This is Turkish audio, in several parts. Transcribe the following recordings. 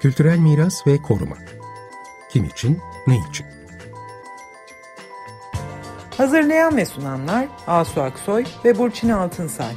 Kültürel miras ve koruma. Kim için, ne için? Hazırlayan ve sunanlar Asu Aksoy ve Burçin Altınsay.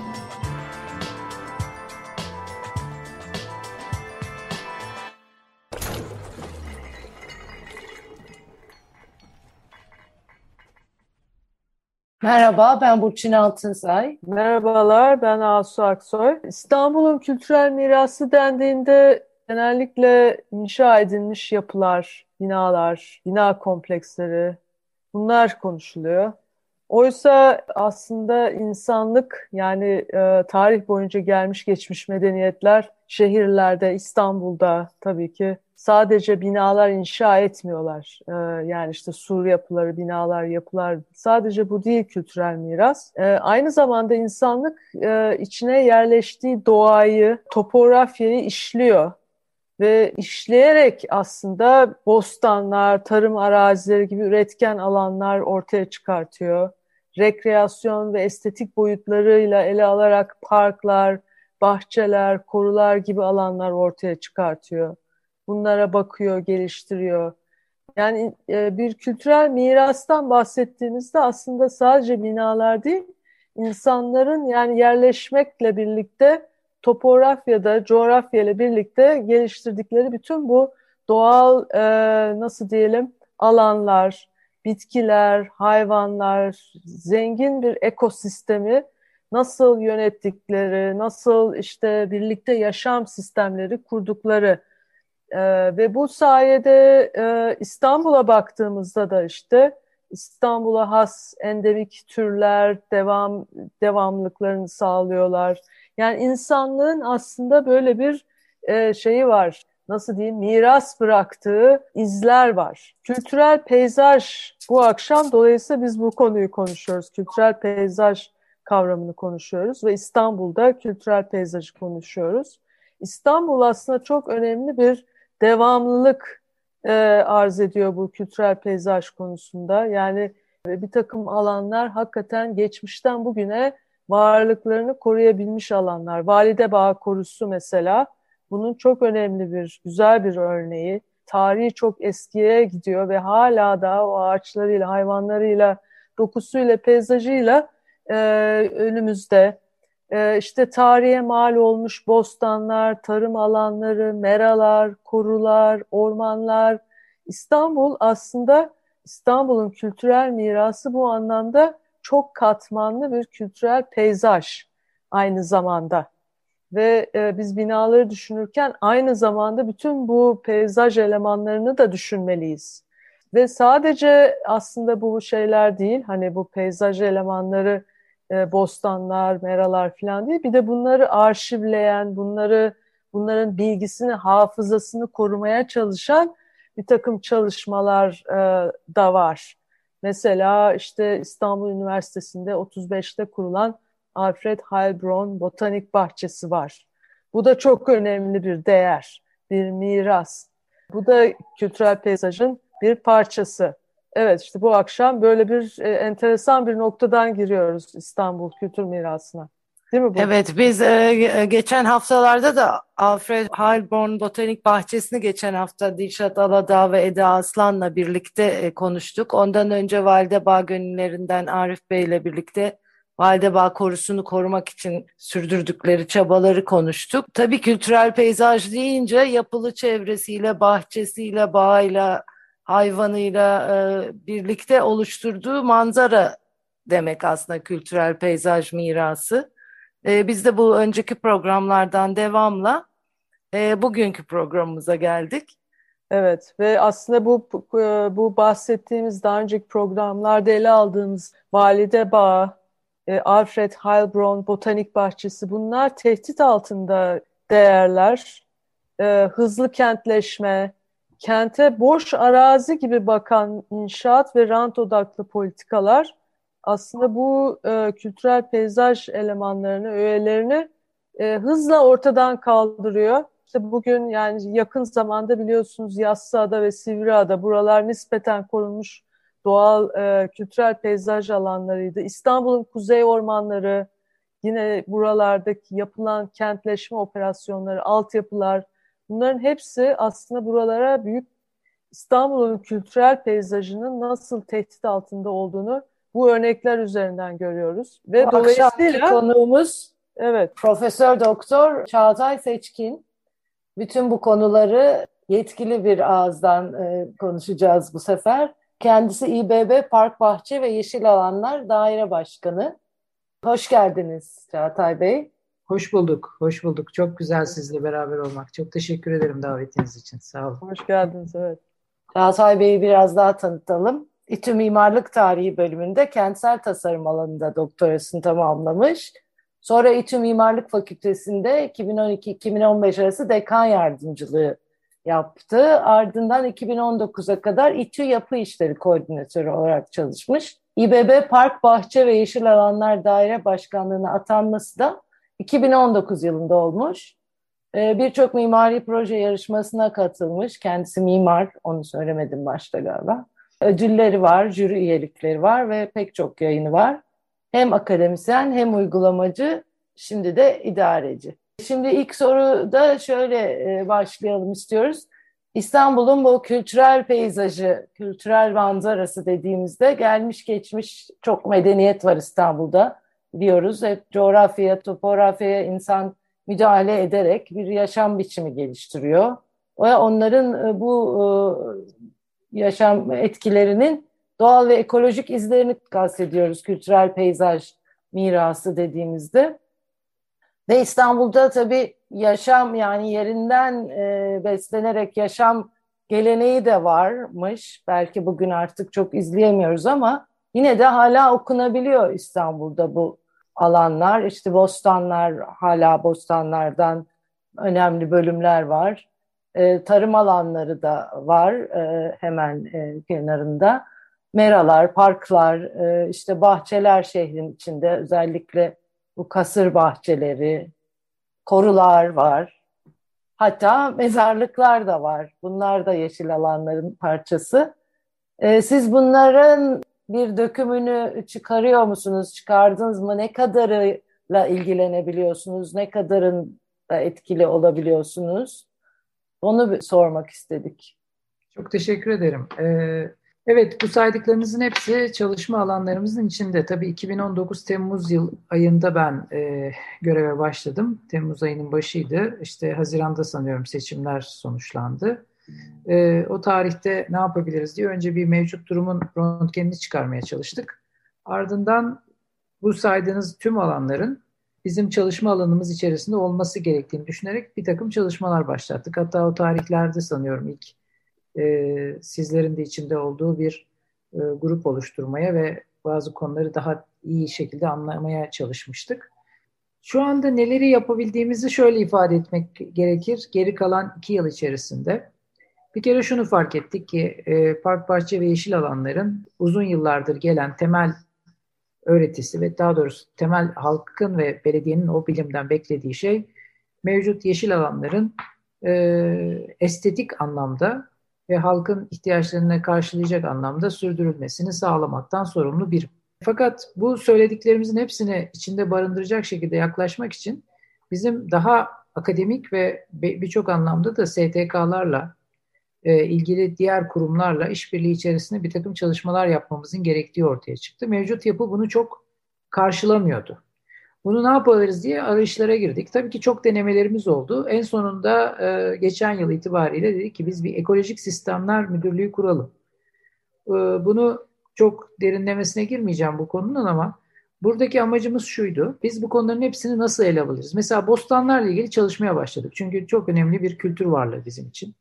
Merhaba, ben Burçin Altınsay. Merhabalar, ben Asu Aksoy. İstanbul'un kültürel mirası dendiğinde genellikle inşa edilmiş yapılar, binalar, bina kompleksleri bunlar konuşuluyor. Oysa aslında insanlık yani e, tarih boyunca gelmiş geçmiş medeniyetler şehirlerde, İstanbul'da tabii ki sadece binalar inşa etmiyorlar. Ee, yani işte sur yapıları, binalar, yapılar sadece bu değil kültürel miras. Ee, aynı zamanda insanlık e, içine yerleştiği doğayı, topografyayı işliyor ve işleyerek aslında bostanlar, tarım arazileri gibi üretken alanlar ortaya çıkartıyor. Rekreasyon ve estetik boyutlarıyla ele alarak parklar, bahçeler, korular gibi alanlar ortaya çıkartıyor. Bunlara bakıyor, geliştiriyor. Yani e, bir kültürel mirastan bahsettiğimizde aslında sadece binalar değil, insanların yani yerleşmekle birlikte topografyada, coğrafyayla birlikte geliştirdikleri bütün bu doğal e, nasıl diyelim alanlar, bitkiler, hayvanlar, zengin bir ekosistemi nasıl yönettikleri, nasıl işte birlikte yaşam sistemleri kurdukları e, ve bu sayede e, İstanbul'a baktığımızda da işte İstanbul'a has endemik türler devam devamlıklarını sağlıyorlar. Yani insanlığın aslında böyle bir e, şeyi var. Nasıl diyeyim? Miras bıraktığı izler var. Kültürel peyzaj bu akşam dolayısıyla biz bu konuyu konuşuyoruz. Kültürel peyzaj kavramını konuşuyoruz ve İstanbul'da kültürel peyzajı konuşuyoruz. İstanbul aslında çok önemli bir devamlılık e, arz ediyor bu kültürel peyzaj konusunda. Yani bir takım alanlar hakikaten geçmişten bugüne varlıklarını koruyabilmiş alanlar. Valide Bağ Korusu mesela bunun çok önemli bir, güzel bir örneği. Tarihi çok eskiye gidiyor ve hala da o ağaçlarıyla, hayvanlarıyla, dokusuyla, peyzajıyla e, önümüzde. E, işte tarihe mal olmuş bostanlar, tarım alanları, meralar, korular, ormanlar. İstanbul aslında İstanbul'un kültürel mirası bu anlamda çok katmanlı bir kültürel peyzaj aynı zamanda. Ve e, biz binaları düşünürken aynı zamanda bütün bu peyzaj elemanlarını da düşünmeliyiz. Ve sadece aslında bu şeyler değil, hani bu peyzaj elemanları e, bostanlar, meralar falan değil. Bir de bunları arşivleyen, bunları bunların bilgisini, hafızasını korumaya çalışan bir takım çalışmalar e, da var. Mesela işte İstanbul Üniversitesi'nde 35'te kurulan Alfred Heilbronn Botanik Bahçesi var. Bu da çok önemli bir değer, bir miras. Bu da kültürel peyzajın bir parçası. Evet işte bu akşam böyle bir e, enteresan bir noktadan giriyoruz İstanbul kültür mirasına. Değil mi bu? Evet biz e, geçen haftalarda da Alfred Heilbronn Botanik Bahçesi'ni geçen hafta Dilşat Aladağ ve Eda Aslan'la birlikte e, konuştuk. Ondan önce Validebağ Gönüllerinden Arif Bey ile birlikte Validebağ korusunu korumak için sürdürdükleri çabaları konuştuk. Tabii kültürel peyzaj deyince yapılı çevresiyle, bahçesiyle, bağıyla, hayvanıyla e, birlikte oluşturduğu manzara demek aslında kültürel peyzaj mirası. E, biz de bu önceki programlardan devamla e, bugünkü programımıza geldik. Evet ve aslında bu bu bahsettiğimiz daha önceki programlarda ele aldığımız Valide Bağı, e, Alfred Heilbronn Botanik Bahçesi bunlar tehdit altında değerler. E, hızlı kentleşme, kente boş arazi gibi bakan inşaat ve rant odaklı politikalar aslında bu e, kültürel peyzaj elemanlarını, öğelerini e, hızla ortadan kaldırıyor. İşte bugün yani yakın zamanda biliyorsunuz Yassıada ve Sivriada buralar nispeten korunmuş doğal e, kültürel peyzaj alanlarıydı. İstanbul'un kuzey ormanları, yine buralardaki yapılan kentleşme operasyonları, altyapılar Bunların hepsi aslında buralara büyük İstanbul'un kültürel peyzajının nasıl tehdit altında olduğunu bu örnekler üzerinden görüyoruz. Ve bu dolayısıyla konuğumuz evet. Profesör Doktor Çağatay Seçkin. Bütün bu konuları yetkili bir ağızdan e, konuşacağız bu sefer. Kendisi İBB Park Bahçe ve Yeşil Alanlar Daire Başkanı. Hoş geldiniz Çağatay Bey. Hoş bulduk, hoş bulduk. Çok güzel sizle beraber olmak. Çok teşekkür ederim davetiniz için. Sağ olun. Hoş geldiniz, evet. Çağatay Bey'i biraz daha tanıtalım. İTÜ Mimarlık Tarihi bölümünde kentsel tasarım alanında doktorasını tamamlamış. Sonra İTÜ Mimarlık Fakültesi'nde 2012-2015 arası dekan yardımcılığı yaptı. Ardından 2019'a kadar İTÜ Yapı İşleri Koordinatörü olarak çalışmış. İBB Park, Bahçe ve Yeşil Alanlar Daire Başkanlığı'na atanması da 2019 yılında olmuş. Ee, birçok mimari proje yarışmasına katılmış. Kendisi mimar, onu söylemedim başta galiba. Ödülleri var, jüri üyelikleri var ve pek çok yayını var. Hem akademisyen hem uygulamacı, şimdi de idareci. Şimdi ilk soruda şöyle e, başlayalım istiyoruz. İstanbul'un bu kültürel peyzajı, kültürel manzarası dediğimizde gelmiş geçmiş çok medeniyet var İstanbul'da diyoruz. Hep coğrafyaya, topografyaya insan müdahale ederek bir yaşam biçimi geliştiriyor. Ve onların e, bu e, yaşam etkilerinin doğal ve ekolojik izlerini kastediyoruz kültürel peyzaj mirası dediğimizde. Ve İstanbul'da tabii yaşam yani yerinden e, beslenerek yaşam geleneği de varmış. Belki bugün artık çok izleyemiyoruz ama yine de hala okunabiliyor İstanbul'da bu alanlar. İşte bostanlar hala bostanlardan önemli bölümler var. E, tarım alanları da var e, hemen e, kenarında. Meralar, parklar, e, işte bahçeler şehrin içinde özellikle bu kasır bahçeleri, korular var. Hatta mezarlıklar da var. Bunlar da yeşil alanların parçası. Siz bunların bir dökümünü çıkarıyor musunuz? Çıkardınız mı? Ne kadarıyla ilgilenebiliyorsunuz? Ne kadarın da etkili olabiliyorsunuz? Onu sormak istedik. Çok teşekkür ederim. Ee, evet bu saydıklarınızın hepsi çalışma alanlarımızın içinde. Tabii 2019 Temmuz yıl ayında ben e, göreve başladım. Temmuz ayının başıydı. İşte Haziran'da sanıyorum seçimler sonuçlandı. E, o tarihte ne yapabiliriz diye önce bir mevcut durumun röntgenini çıkarmaya çalıştık. Ardından bu saydığınız tüm alanların bizim çalışma alanımız içerisinde olması gerektiğini düşünerek bir takım çalışmalar başlattık. Hatta o tarihlerde sanıyorum ilk e, sizlerin de içinde olduğu bir e, grup oluşturmaya ve bazı konuları daha iyi şekilde anlamaya çalışmıştık. Şu anda neleri yapabildiğimizi şöyle ifade etmek gerekir. Geri kalan iki yıl içerisinde bir kere şunu fark ettik ki e, park, bahçe ve yeşil alanların uzun yıllardır gelen temel öğretisi ve daha doğrusu temel halkın ve belediyenin o bilimden beklediği şey mevcut yeşil alanların e, estetik anlamda ve halkın ihtiyaçlarını karşılayacak anlamda sürdürülmesini sağlamaktan sorumlu bir. Fakat bu söylediklerimizin hepsini içinde barındıracak şekilde yaklaşmak için bizim daha akademik ve birçok anlamda da STK'larla e, ilgili diğer kurumlarla işbirliği içerisinde bir takım çalışmalar yapmamızın gerektiği ortaya çıktı. Mevcut yapı bunu çok karşılamıyordu. Bunu ne yapabiliriz diye arayışlara girdik. Tabii ki çok denemelerimiz oldu. En sonunda e, geçen yıl itibariyle dedik ki biz bir ekolojik sistemler müdürlüğü kuralım. E, bunu çok derinlemesine girmeyeceğim bu konunun ama buradaki amacımız şuydu. Biz bu konuların hepsini nasıl ele alırız? Mesela bostanlarla ilgili çalışmaya başladık. Çünkü çok önemli bir kültür varlığı bizim için.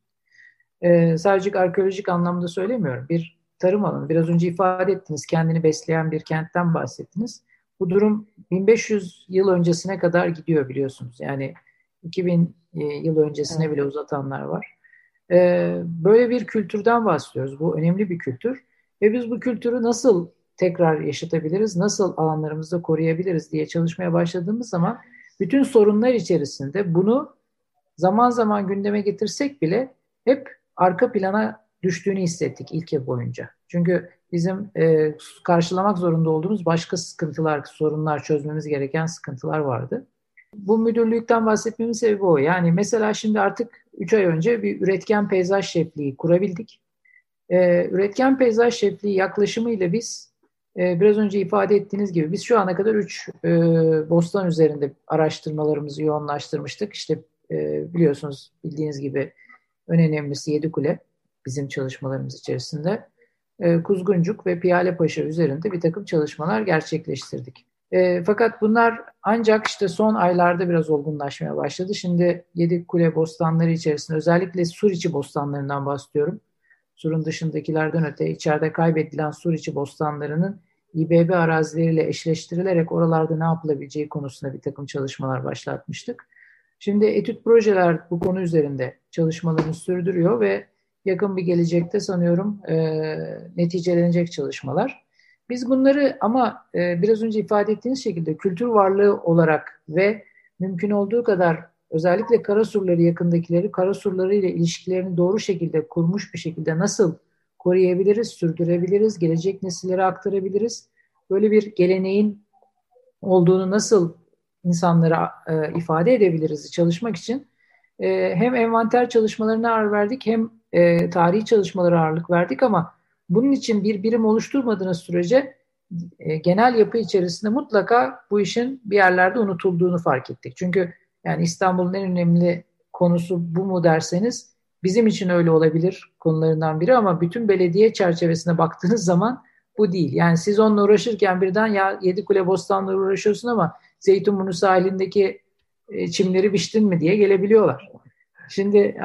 E, sadece arkeolojik anlamda söylemiyorum. Bir tarım alanı, biraz önce ifade ettiniz, kendini besleyen bir kentten bahsettiniz. Bu durum 1500 yıl öncesine kadar gidiyor biliyorsunuz. Yani 2000 e, yıl öncesine evet. bile uzatanlar var. Ee, böyle bir kültürden bahsediyoruz. Bu önemli bir kültür. Ve biz bu kültürü nasıl tekrar yaşatabiliriz, nasıl alanlarımızda koruyabiliriz diye çalışmaya başladığımız zaman bütün sorunlar içerisinde bunu zaman zaman gündeme getirsek bile hep arka plana düştüğünü hissettik ilk yıl boyunca. Çünkü bizim e, karşılamak zorunda olduğumuz başka sıkıntılar, sorunlar, çözmemiz gereken sıkıntılar vardı. Bu müdürlükten bahsetmemin sebebi o. Yani mesela şimdi artık 3 ay önce bir üretken peyzaj şefliği kurabildik. E, üretken peyzaj şefliği yaklaşımıyla biz e, biraz önce ifade ettiğiniz gibi biz şu ana kadar 3 e, bostan üzerinde araştırmalarımızı yoğunlaştırmıştık. İşte e, biliyorsunuz bildiğiniz gibi en önemlisi Yedikule bizim çalışmalarımız içerisinde. E, Kuzguncuk ve Piyale Paşa üzerinde bir takım çalışmalar gerçekleştirdik. E, fakat bunlar ancak işte son aylarda biraz olgunlaşmaya başladı. Şimdi Yedikule bostanları içerisinde özellikle sur içi bostanlarından bahsediyorum. Surun dışındakilerden öte içeride kaybedilen sur içi bostanlarının İBB arazileriyle eşleştirilerek oralarda ne yapılabileceği konusunda bir takım çalışmalar başlatmıştık. Şimdi etüt projeler bu konu üzerinde çalışmalarını sürdürüyor ve yakın bir gelecekte sanıyorum e, neticelenecek çalışmalar. Biz bunları ama e, biraz önce ifade ettiğiniz şekilde kültür varlığı olarak ve mümkün olduğu kadar özellikle kara surları yakındakileri kara surları ile ilişkilerini doğru şekilde kurmuş bir şekilde nasıl koruyabiliriz, sürdürebiliriz, gelecek nesillere aktarabiliriz. Böyle bir geleneğin olduğunu nasıl insanlara e, ifade edebiliriz çalışmak için e, hem envanter çalışmalarına ağır verdik hem e, tarihi çalışmalara ağırlık verdik ama bunun için bir birim oluşturmadığınız sürece e, genel yapı içerisinde mutlaka bu işin bir yerlerde unutulduğunu fark ettik. Çünkü yani İstanbul'un en önemli konusu bu mu derseniz bizim için öyle olabilir konularından biri ama bütün belediye çerçevesine baktığınız zaman bu değil. Yani siz onunla uğraşırken birden ya Yedikule Bostan'la uğraşıyorsun ama Zeytinburnu sahilindeki çimleri biçtin mi diye gelebiliyorlar. Şimdi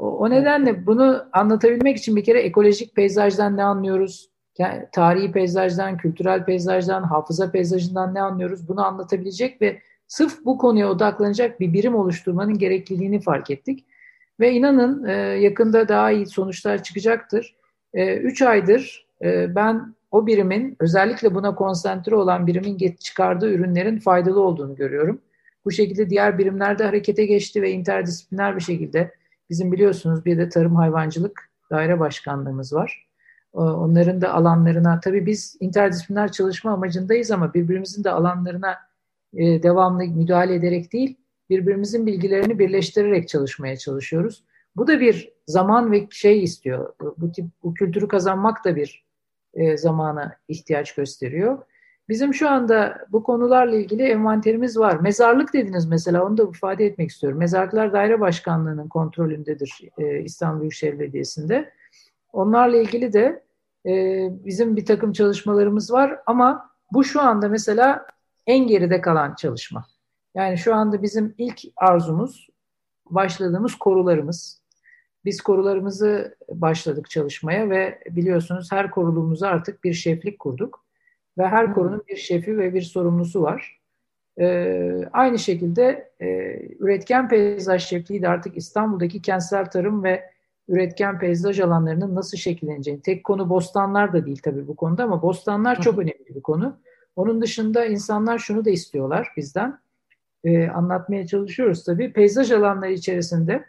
o nedenle bunu anlatabilmek için bir kere ekolojik peyzajdan ne anlıyoruz? Yani tarihi peyzajdan, kültürel peyzajdan, hafıza peyzajından ne anlıyoruz? Bunu anlatabilecek ve sırf bu konuya odaklanacak bir birim oluşturmanın gerekliliğini fark ettik. Ve inanın e, yakında daha iyi sonuçlar çıkacaktır. E, üç aydır e, ben o birimin özellikle buna konsantre olan birimin çıkardığı ürünlerin faydalı olduğunu görüyorum. Bu şekilde diğer birimlerde harekete geçti ve interdisipliner bir şekilde bizim biliyorsunuz bir de tarım hayvancılık daire başkanlığımız var. Onların da alanlarına tabii biz interdisipliner çalışma amacındayız ama birbirimizin de alanlarına e, devamlı müdahale ederek değil, birbirimizin bilgilerini birleştirerek çalışmaya çalışıyoruz. Bu da bir zaman ve şey istiyor. Bu tip bu kültürü kazanmak da bir e, zamana ihtiyaç gösteriyor. Bizim şu anda bu konularla ilgili envanterimiz var. Mezarlık dediniz mesela onu da ifade etmek istiyorum. Mezarlıklar Daire Başkanlığı'nın kontrolündedir e, İstanbul Büyükşehir Belediyesi'nde. Onlarla ilgili de e, bizim bir takım çalışmalarımız var ama bu şu anda mesela en geride kalan çalışma. Yani şu anda bizim ilk arzumuz başladığımız korularımız. Biz korularımızı başladık çalışmaya ve biliyorsunuz her koruluğumuza artık bir şeflik kurduk. Ve her korunun bir şefi ve bir sorumlusu var. Ee, aynı şekilde e, üretken peyzaj şefliği de artık İstanbul'daki kentsel tarım ve üretken peyzaj alanlarının nasıl şekilleneceğini. Tek konu bostanlar da değil tabii bu konuda ama bostanlar çok önemli bir konu. Onun dışında insanlar şunu da istiyorlar bizden. Ee, anlatmaya çalışıyoruz tabii. Peyzaj alanları içerisinde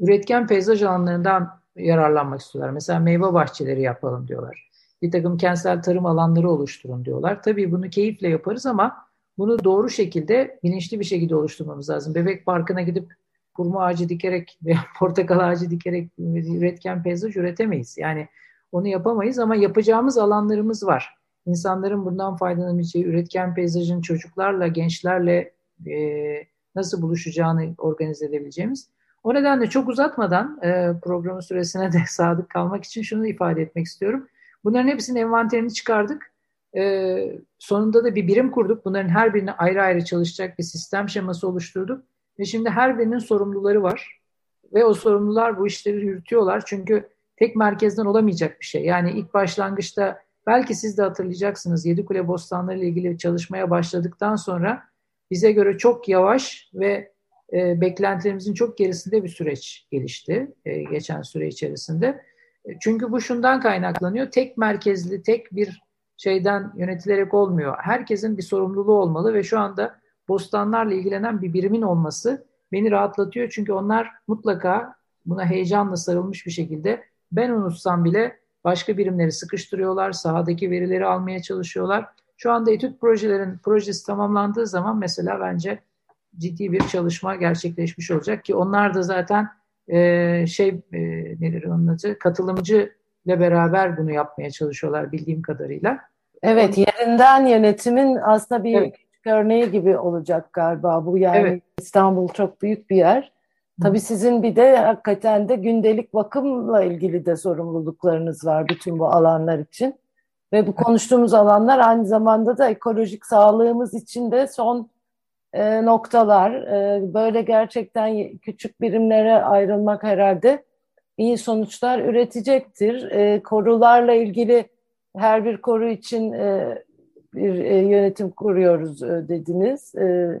üretken peyzaj alanlarından yararlanmak istiyorlar. Mesela meyve bahçeleri yapalım diyorlar bir takım kentsel tarım alanları oluşturun diyorlar. Tabii bunu keyifle yaparız ama bunu doğru şekilde, bilinçli bir şekilde oluşturmamız lazım. Bebek parkına gidip kurma ağacı dikerek veya portakal ağacı dikerek üretken peyzaj üretemeyiz. Yani onu yapamayız ama yapacağımız alanlarımız var. İnsanların bundan faydalanabileceği üretken peyzajın çocuklarla, gençlerle e, nasıl buluşacağını organize edebileceğimiz. O nedenle çok uzatmadan e, programın süresine de sadık kalmak için şunu ifade etmek istiyorum. Bunların hepsinin envanterini çıkardık. Ee, sonunda da bir birim kurduk. Bunların her birini ayrı ayrı çalışacak bir sistem şeması oluşturduk. Ve şimdi her birinin sorumluları var. Ve o sorumlular bu işleri yürütüyorlar. Çünkü tek merkezden olamayacak bir şey. Yani ilk başlangıçta belki siz de hatırlayacaksınız Yedikule Bostanları ile ilgili çalışmaya başladıktan sonra bize göre çok yavaş ve e, beklentilerimizin çok gerisinde bir süreç gelişti e, geçen süre içerisinde. Çünkü bu şundan kaynaklanıyor. Tek merkezli, tek bir şeyden yönetilerek olmuyor. Herkesin bir sorumluluğu olmalı ve şu anda bostanlarla ilgilenen bir birimin olması beni rahatlatıyor. Çünkü onlar mutlaka buna heyecanla sarılmış bir şekilde ben unutsam bile başka birimleri sıkıştırıyorlar, sahadaki verileri almaya çalışıyorlar. Şu anda etüt projelerin projesi tamamlandığı zaman mesela bence ciddi bir çalışma gerçekleşmiş olacak ki onlar da zaten e, şey e, nedir onun adı katılımcı ile beraber bunu yapmaya çalışıyorlar bildiğim kadarıyla. Evet yerinden yönetimin aslında bir evet. küçük örneği gibi olacak galiba bu yani evet. İstanbul çok büyük bir yer. Tabii sizin bir de hakikaten de gündelik bakımla ilgili de sorumluluklarınız var bütün bu alanlar için. Ve bu konuştuğumuz alanlar aynı zamanda da ekolojik sağlığımız için de son e, noktalar. E, böyle gerçekten küçük birimlere ayrılmak herhalde iyi sonuçlar üretecektir. E, korularla ilgili her bir koru için e, bir e, yönetim kuruyoruz e, dediniz. E,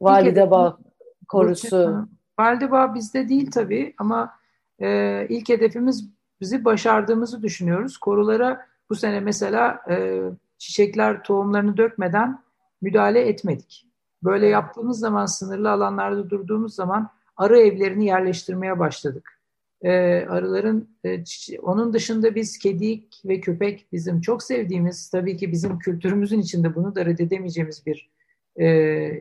Valide Bağ korusu. Valide Bağ bizde değil tabii ama e, ilk hedefimiz bizi başardığımızı düşünüyoruz. Korulara bu sene mesela e, çiçekler tohumlarını dökmeden müdahale etmedik. Böyle yaptığımız zaman sınırlı alanlarda durduğumuz zaman arı evlerini yerleştirmeye başladık. E, arıların e, onun dışında biz kedik ve köpek bizim çok sevdiğimiz tabii ki bizim kültürümüzün içinde bunu da reddedemeyeceğimiz bir e,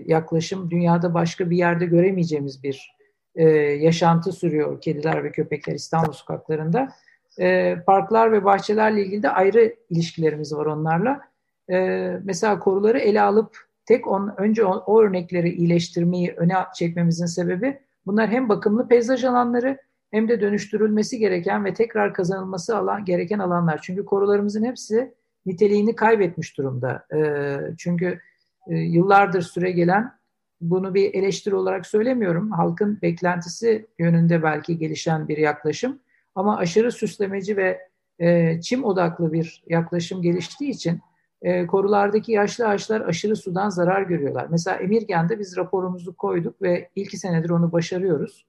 yaklaşım. Dünyada başka bir yerde göremeyeceğimiz bir e, yaşantı sürüyor kediler ve köpekler İstanbul sokaklarında. E, parklar ve bahçelerle ilgili de ayrı ilişkilerimiz var onlarla. E, mesela koruları ele alıp tek on, önce on, o örnekleri iyileştirmeyi öne çekmemizin sebebi bunlar hem bakımlı peyzaj alanları hem de dönüştürülmesi gereken ve tekrar kazanılması alan, gereken alanlar. Çünkü korularımızın hepsi niteliğini kaybetmiş durumda. E, çünkü e, yıllardır süre gelen bunu bir eleştiri olarak söylemiyorum. Halkın beklentisi yönünde belki gelişen bir yaklaşım. Ama aşırı süslemeci ve e, çim odaklı bir yaklaşım geliştiği için e, korulardaki yaşlı ağaçlar aşırı sudan zarar görüyorlar. Mesela Emirgen'de biz raporumuzu koyduk ve ilk senedir onu başarıyoruz.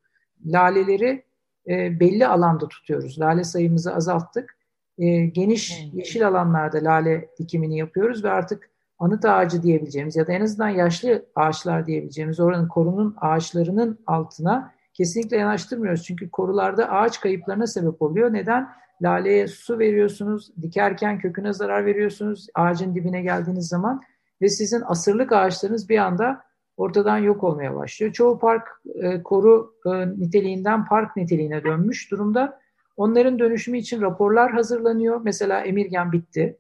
Laleleri e, belli alanda tutuyoruz. Lale sayımızı azalttık. E, geniş yeşil alanlarda lale dikimini yapıyoruz ve artık anıt ağacı diyebileceğimiz ya da en azından yaşlı ağaçlar diyebileceğimiz oranın korunun ağaçlarının altına kesinlikle yanaştırmıyoruz. Çünkü korularda ağaç kayıplarına sebep oluyor. Neden? Laleye su veriyorsunuz, dikerken köküne zarar veriyorsunuz ağacın dibine geldiğiniz zaman ve sizin asırlık ağaçlarınız bir anda ortadan yok olmaya başlıyor. Çoğu park e, koru e, niteliğinden park niteliğine dönmüş durumda. Onların dönüşümü için raporlar hazırlanıyor. Mesela Emirgen bitti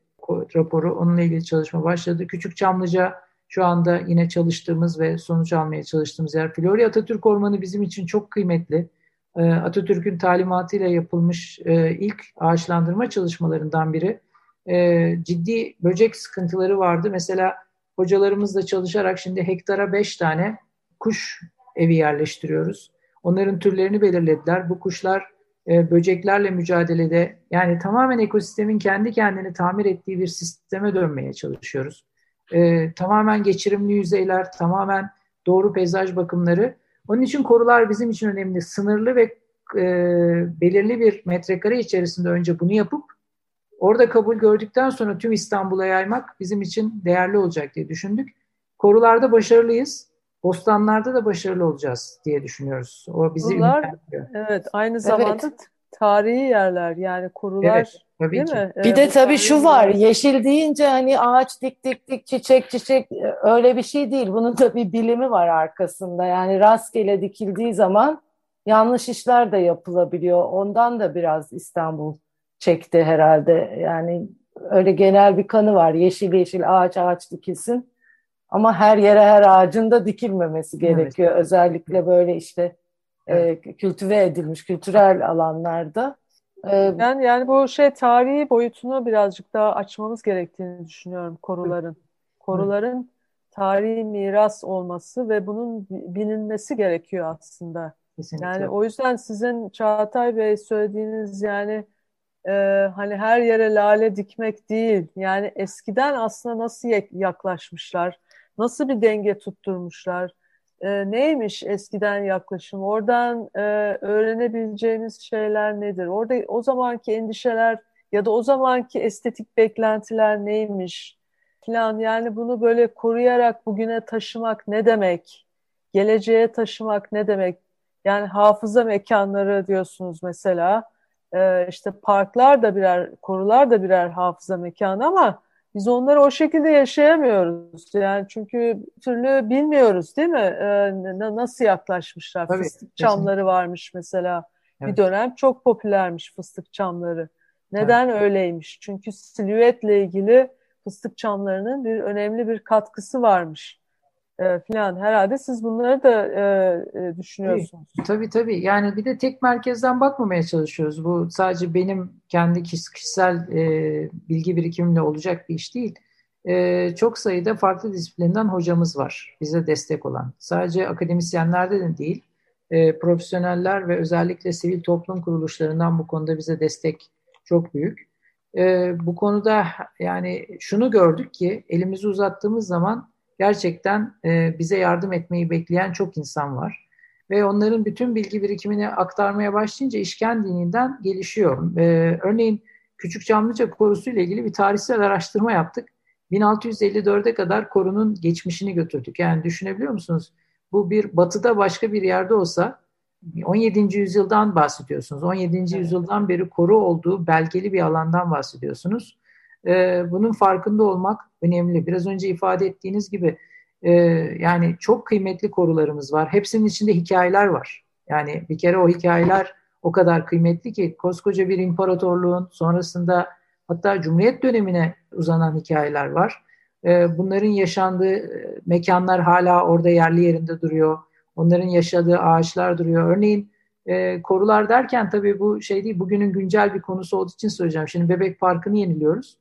raporu, onunla ilgili çalışma başladı. Küçük Çamlıca şu anda yine çalıştığımız ve sonuç almaya çalıştığımız yer. Florya Atatürk Ormanı bizim için çok kıymetli. E, Atatürk'ün talimatıyla yapılmış e, ilk ağaçlandırma çalışmalarından biri. E, ciddi böcek sıkıntıları vardı. Mesela hocalarımızla çalışarak şimdi hektara beş tane kuş evi yerleştiriyoruz. Onların türlerini belirlediler. Bu kuşlar e, böceklerle mücadelede yani tamamen ekosistemin kendi kendini tamir ettiği bir sisteme dönmeye çalışıyoruz. E, tamamen geçirimli yüzeyler, tamamen doğru peyzaj bakımları. Onun için korular bizim için önemli. Sınırlı ve e, belirli bir metrekare içerisinde önce bunu yapıp Orada kabul gördükten sonra tüm İstanbul'a yaymak bizim için değerli olacak diye düşündük. Korularda başarılıyız. Bostanlarda da başarılı olacağız diye düşünüyoruz. O bizi Korular, Evet, aynı zamanda evet. Tarihi yerler yani korular evet, tabii değil ki. mi? Bir de tabii şu var, yeşil deyince hani ağaç dik dik dik, çiçek çiçek öyle bir şey değil. Bunun da bir bilimi var arkasında. Yani rastgele dikildiği zaman yanlış işler de yapılabiliyor. Ondan da biraz İstanbul çekti herhalde. Yani öyle genel bir kanı var. Yeşil yeşil ağaç ağaç dikilsin. Ama her yere her ağacın da dikilmemesi gerekiyor. Evet. Özellikle böyle işte e, evet. e, kültüve edilmiş kültürel alanlarda. E, yani, yani bu şey tarihi boyutunu birazcık daha açmamız gerektiğini düşünüyorum koruların. Koruların evet. tarihi miras olması ve bunun bilinmesi gerekiyor aslında. Kesinlikle. Yani o yüzden sizin Çağatay Bey söylediğiniz yani e, hani her yere lale dikmek değil. Yani eskiden aslında nasıl yaklaşmışlar, nasıl bir denge tutturmuşlar, e, neymiş eskiden yaklaşım, oradan e, öğrenebileceğimiz şeyler nedir? Orada o zamanki endişeler ya da o zamanki estetik beklentiler neymiş falan. Yani bunu böyle koruyarak bugüne taşımak ne demek? Geleceğe taşımak ne demek? Yani hafıza mekanları diyorsunuz mesela e, işte parklar da birer, korular da birer hafıza mekanı ama biz onları o şekilde yaşayamıyoruz. Yani çünkü türlü bilmiyoruz değil mi? Ee, nasıl yaklaşmışlar? Tabii, fıstık çamları varmış mesela. Evet. Bir dönem çok popülermiş fıstık çamları. Neden evet. öyleymiş? Çünkü silüetle ilgili fıstık çamlarının bir önemli bir katkısı varmış e, filan. Herhalde siz bunları da e, e, düşünüyorsunuz. Tabii, tabii. Yani bir de tek merkezden bakmamaya çalışıyoruz. Bu sadece benim kendi kişisel e, bilgi birikimimle olacak bir iş değil. E, çok sayıda farklı disiplinden hocamız var bize destek olan. Sadece akademisyenlerde de değil, e, profesyoneller ve özellikle sivil toplum kuruluşlarından bu konuda bize destek çok büyük. E, bu konuda yani şunu gördük ki elimizi uzattığımız zaman gerçekten e, bize yardım etmeyi bekleyen çok insan var. Ve onların bütün bilgi birikimini aktarmaya başlayınca iş kendiliğinden gelişiyor. E, örneğin Küçük Çamlıca Korusu ile ilgili bir tarihsel araştırma yaptık. 1654'e kadar korunun geçmişini götürdük. Yani düşünebiliyor musunuz? Bu bir batıda başka bir yerde olsa 17. yüzyıldan bahsediyorsunuz. 17. Evet. yüzyıldan beri koru olduğu belgeli bir alandan bahsediyorsunuz. Ee, bunun farkında olmak önemli. Biraz önce ifade ettiğiniz gibi e, yani çok kıymetli korularımız var. Hepsinin içinde hikayeler var. Yani bir kere o hikayeler o kadar kıymetli ki koskoca bir imparatorluğun sonrasında hatta Cumhuriyet dönemine uzanan hikayeler var. Ee, bunların yaşandığı e, mekanlar hala orada yerli yerinde duruyor. Onların yaşadığı ağaçlar duruyor. Örneğin e, korular derken tabii bu şey değil, bugünün güncel bir konusu olduğu için söyleyeceğim. Şimdi Bebek Parkı'nı yeniliyoruz.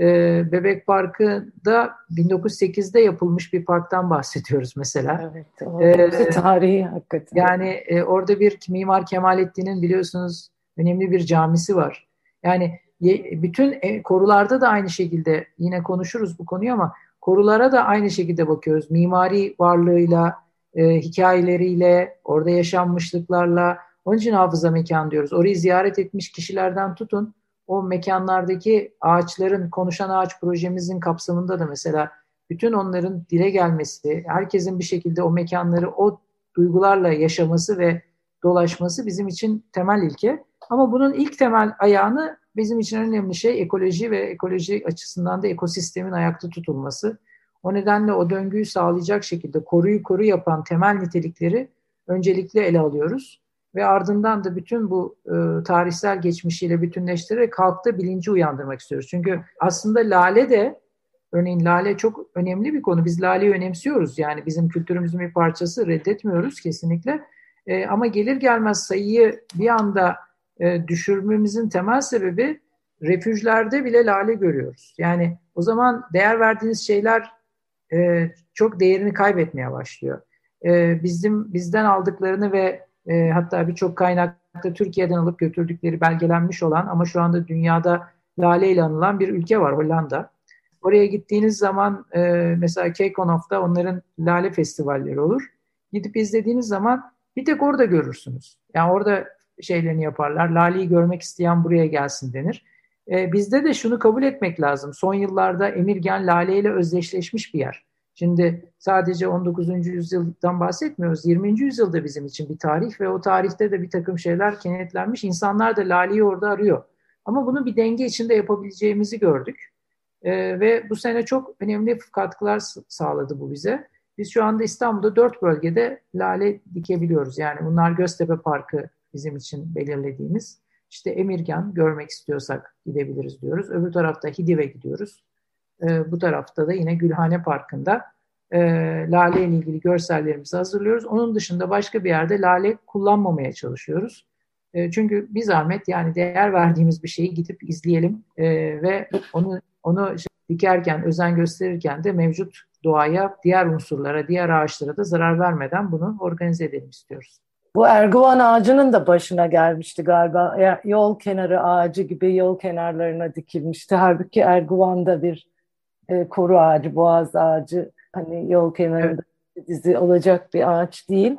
E, Bebek Parkı'da 1908'de yapılmış bir parktan bahsediyoruz mesela. Evet, ee, tarihi hakikaten. Yani e, orada bir Mimar Kemalettin'in biliyorsunuz önemli bir camisi var. Yani bütün e, korularda da aynı şekilde yine konuşuruz bu konuyu ama korulara da aynı şekilde bakıyoruz. Mimari varlığıyla, e, hikayeleriyle, orada yaşanmışlıklarla. Onun için hafıza mekan diyoruz. Orayı ziyaret etmiş kişilerden tutun o mekanlardaki ağaçların, konuşan ağaç projemizin kapsamında da mesela bütün onların dile gelmesi, herkesin bir şekilde o mekanları o duygularla yaşaması ve dolaşması bizim için temel ilke. Ama bunun ilk temel ayağını bizim için önemli şey ekoloji ve ekoloji açısından da ekosistemin ayakta tutulması. O nedenle o döngüyü sağlayacak şekilde koruyu koru yapan temel nitelikleri öncelikle ele alıyoruz. Ve ardından da bütün bu e, tarihsel geçmişiyle bütünleştirerek halkta bilinci uyandırmak istiyoruz. Çünkü aslında lale de, örneğin lale çok önemli bir konu. Biz laleyi önemsiyoruz. Yani bizim kültürümüzün bir parçası reddetmiyoruz kesinlikle. E, ama gelir gelmez sayıyı bir anda e, düşürmemizin temel sebebi refüjlerde bile lale görüyoruz. Yani o zaman değer verdiğiniz şeyler e, çok değerini kaybetmeye başlıyor. E, bizim bizden aldıklarını ve e, hatta birçok kaynakta Türkiye'den alıp götürdükleri belgelenmiş olan ama şu anda dünyada lale ile anılan bir ülke var Hollanda. Oraya gittiğiniz zaman e, mesela Keykonof'ta onların lale festivalleri olur. Gidip izlediğiniz zaman bir tek orada görürsünüz. Yani orada şeylerini yaparlar. Lale'yi görmek isteyen buraya gelsin denir. E, bizde de şunu kabul etmek lazım. Son yıllarda Emirgen Lale ile özdeşleşmiş bir yer. Şimdi sadece 19. yüzyıldan bahsetmiyoruz. 20. yüzyılda bizim için bir tarih ve o tarihte de bir takım şeyler kenetlenmiş. İnsanlar da Lale'yi orada arıyor. Ama bunu bir denge içinde yapabileceğimizi gördük. Ee, ve bu sene çok önemli katkılar sağladı bu bize. Biz şu anda İstanbul'da dört bölgede lale dikebiliyoruz. Yani bunlar Göztepe Parkı bizim için belirlediğimiz. İşte Emirgan görmek istiyorsak gidebiliriz diyoruz. Öbür tarafta Hidive gidiyoruz. E, bu tarafta da yine Gülhane Parkı'nda e, lale ile ilgili görsellerimizi hazırlıyoruz. Onun dışında başka bir yerde lale kullanmamaya çalışıyoruz. E, çünkü bir zahmet yani değer verdiğimiz bir şeyi gidip izleyelim e, ve onu onu dikerken, özen gösterirken de mevcut doğaya, diğer unsurlara, diğer ağaçlara da zarar vermeden bunu organize edelim istiyoruz. Bu erguvan ağacının da başına gelmişti galiba. Yol kenarı ağacı gibi yol kenarlarına dikilmişti. Halbuki erguvan da bir e, koru ağacı, boğaz ağacı hani yol kenarında evet. dizi olacak bir ağaç değil.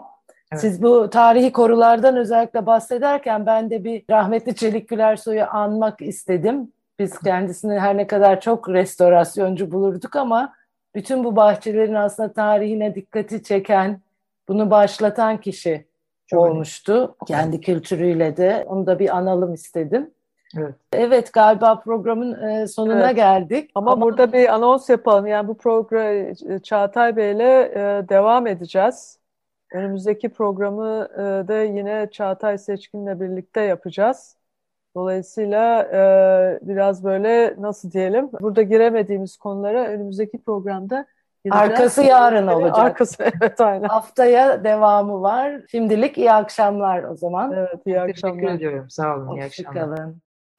Evet. Siz bu tarihi korulardan özellikle bahsederken ben de bir rahmetli Çelik Gülersoy'u anmak istedim. Biz kendisini her ne kadar çok restorasyoncu bulurduk ama bütün bu bahçelerin aslında tarihine dikkati çeken, bunu başlatan kişi çok olmuştu. Önemli. Kendi kültürüyle de onu da bir analım istedim. Evet. Evet galiba programın e, sonuna Evet. geldik. Ama, burada bir anons yapalım. Yani bu program Çağatay Bey'le e, devam edeceğiz. Önümüzdeki programı e, da yine Çağatay Seçkin'le birlikte yapacağız. Dolayısıyla e, biraz böyle nasıl diyelim burada giremediğimiz konulara önümüzdeki programda gireceğiz. Arkası yarın olacak. Arkası evet aynen. Haftaya devamı var. Şimdilik iyi akşamlar o zaman. Evet iyi Teşekkür akşamlar. ediyorum. Sağ olun. İyi akşamlar.